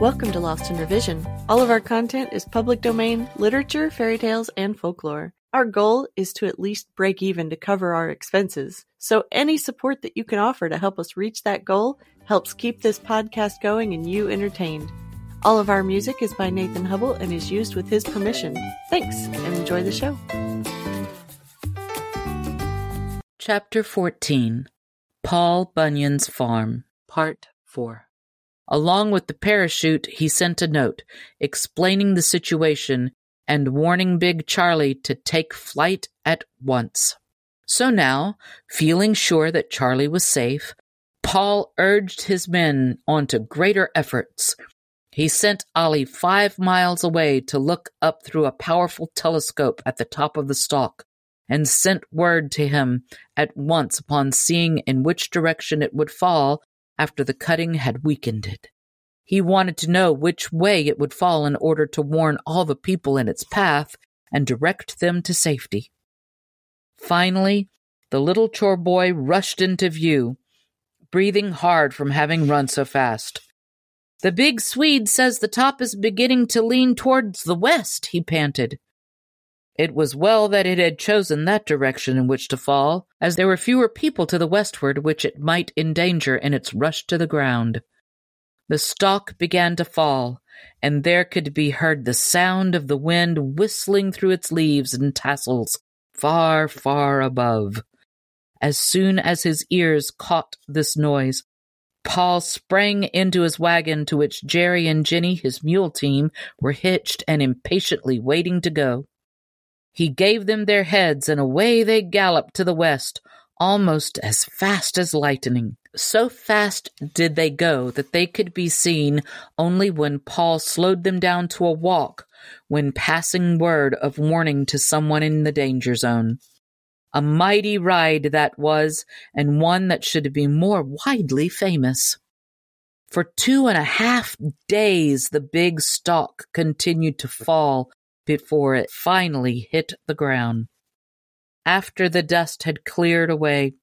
Welcome to Lost in Revision. All of our content is public domain, literature, fairy tales, and folklore. Our goal is to at least break even to cover our expenses. So any support that you can offer to help us reach that goal helps keep this podcast going and you entertained. All of our music is by Nathan Hubble and is used with his permission. Thanks and enjoy the show. Chapter 14 Paul Bunyan's Farm, Part 4 Along with the parachute, he sent a note explaining the situation and warning Big Charlie to take flight at once. So now, feeling sure that Charlie was safe, Paul urged his men on to greater efforts. He sent Ollie five miles away to look up through a powerful telescope at the top of the stalk, and sent word to him at once upon seeing in which direction it would fall after the cutting had weakened it. He wanted to know which way it would fall in order to warn all the people in its path and direct them to safety. Finally, the little chore boy rushed into view, breathing hard from having run so fast. The big Swede says the top is beginning to lean towards the west, he panted. It was well that it had chosen that direction in which to fall, as there were fewer people to the westward which it might endanger in its rush to the ground. The stalk began to fall, and there could be heard the sound of the wind whistling through its leaves and tassels far, far above. As soon as his ears caught this noise, Paul sprang into his wagon to which Jerry and Jenny, his mule team, were hitched and impatiently waiting to go. He gave them their heads, and away they galloped to the west, almost as fast as lightning. So fast did they go that they could be seen only when Paul slowed them down to a walk when passing word of warning to someone in the danger zone. A mighty ride that was, and one that should be more widely famous. For two and a half days the big stalk continued to fall before it finally hit the ground. After the dust had cleared away,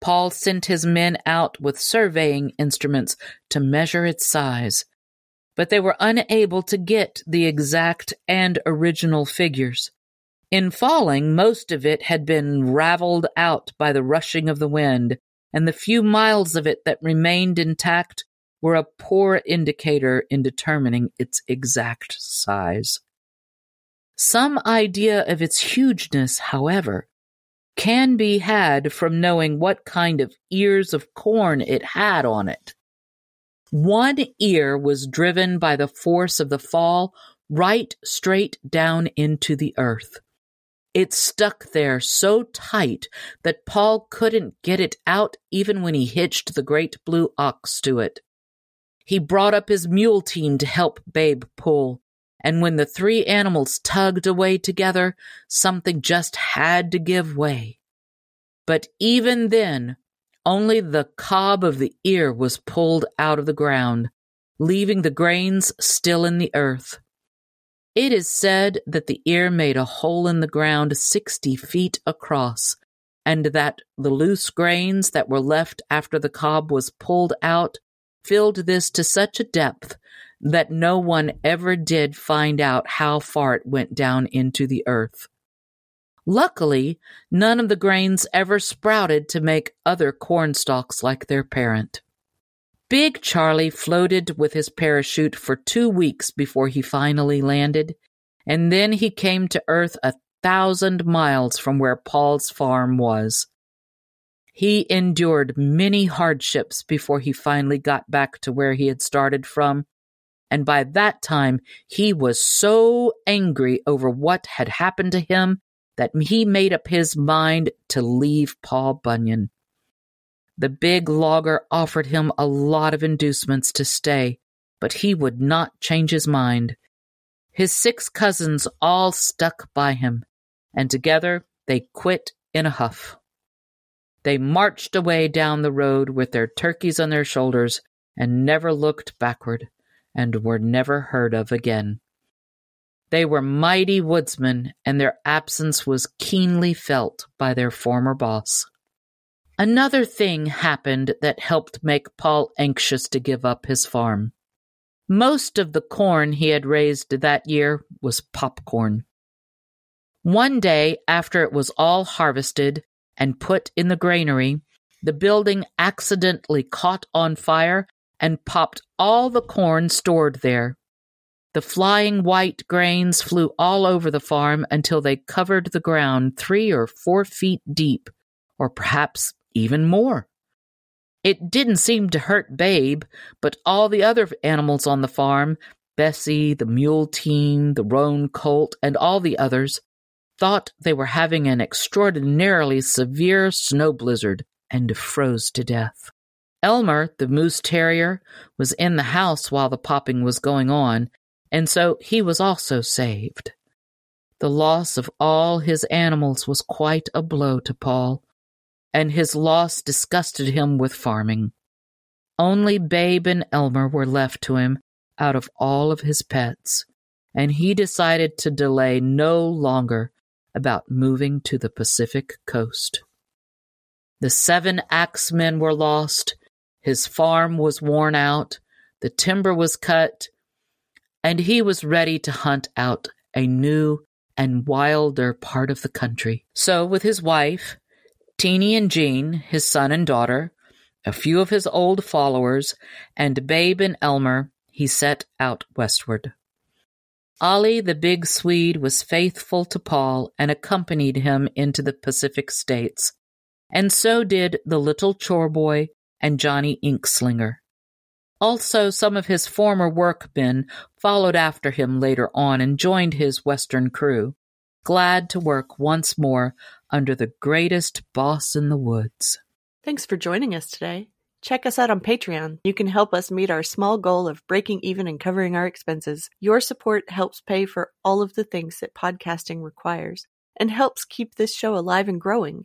Paul sent his men out with surveying instruments to measure its size, but they were unable to get the exact and original figures. In falling, most of it had been raveled out by the rushing of the wind, and the few miles of it that remained intact were a poor indicator in determining its exact size. Some idea of its hugeness, however, can be had from knowing what kind of ears of corn it had on it. One ear was driven by the force of the fall right straight down into the earth. It stuck there so tight that Paul couldn't get it out even when he hitched the great blue ox to it. He brought up his mule team to help Babe pull, and when the three animals tugged away together, something just had to give way. But even then, only the cob of the ear was pulled out of the ground, leaving the grains still in the earth. It is said that the ear made a hole in the ground sixty feet across, and that the loose grains that were left after the cob was pulled out filled this to such a depth that no one ever did find out how far it went down into the earth. Luckily, none of the grains ever sprouted to make other corn stalks like their parent. Big Charlie floated with his parachute for two weeks before he finally landed, and then he came to Earth a thousand miles from where Paul's farm was. He endured many hardships before he finally got back to where he had started from, and by that time he was so angry over what had happened to him that he made up his mind to leave Paul Bunyan. The big logger offered him a lot of inducements to stay, but he would not change his mind. His six cousins all stuck by him, and together they quit in a huff. They marched away down the road with their turkeys on their shoulders and never looked backward and were never heard of again. They were mighty woodsmen, and their absence was keenly felt by their former boss. Another thing happened that helped make Paul anxious to give up his farm. Most of the corn he had raised that year was popcorn. One day, after it was all harvested and put in the granary, the building accidentally caught on fire and popped all the corn stored there. The flying white grains flew all over the farm until they covered the ground three or four feet deep, or perhaps even more. It didn't seem to hurt Babe, but all the other animals on the farm, Bessie, the mule team, the roan colt, and all the others, thought they were having an extraordinarily severe snow blizzard and froze to death. Elmer, the moose terrier, was in the house while the popping was going on, and so he was also saved. The loss of all his animals was quite a blow to Paul, and his loss disgusted him with farming. Only Babe and Elmer were left to him out of all of his pets, and he decided to delay no longer about moving to the Pacific coast. The seven axemen were lost, his farm was worn out, the timber was cut, and he was ready to hunt out a new and wilder part of the country. So, with his wife, Teeny and Jean, his son and daughter, a few of his old followers, and Babe and Elmer, he set out westward. Ollie the big Swede was faithful to Paul and accompanied him into the Pacific states, and so did the little chore boy and Johnny Inkslinger. Also, some of his former workmen followed after him later on and joined his Western crew, glad to work once more under the greatest boss in the woods. Thanks for joining us today. Check us out on Patreon. You can help us meet our small goal of breaking even and covering our expenses. Your support helps pay for all of the things that podcasting requires and helps keep this show alive and growing.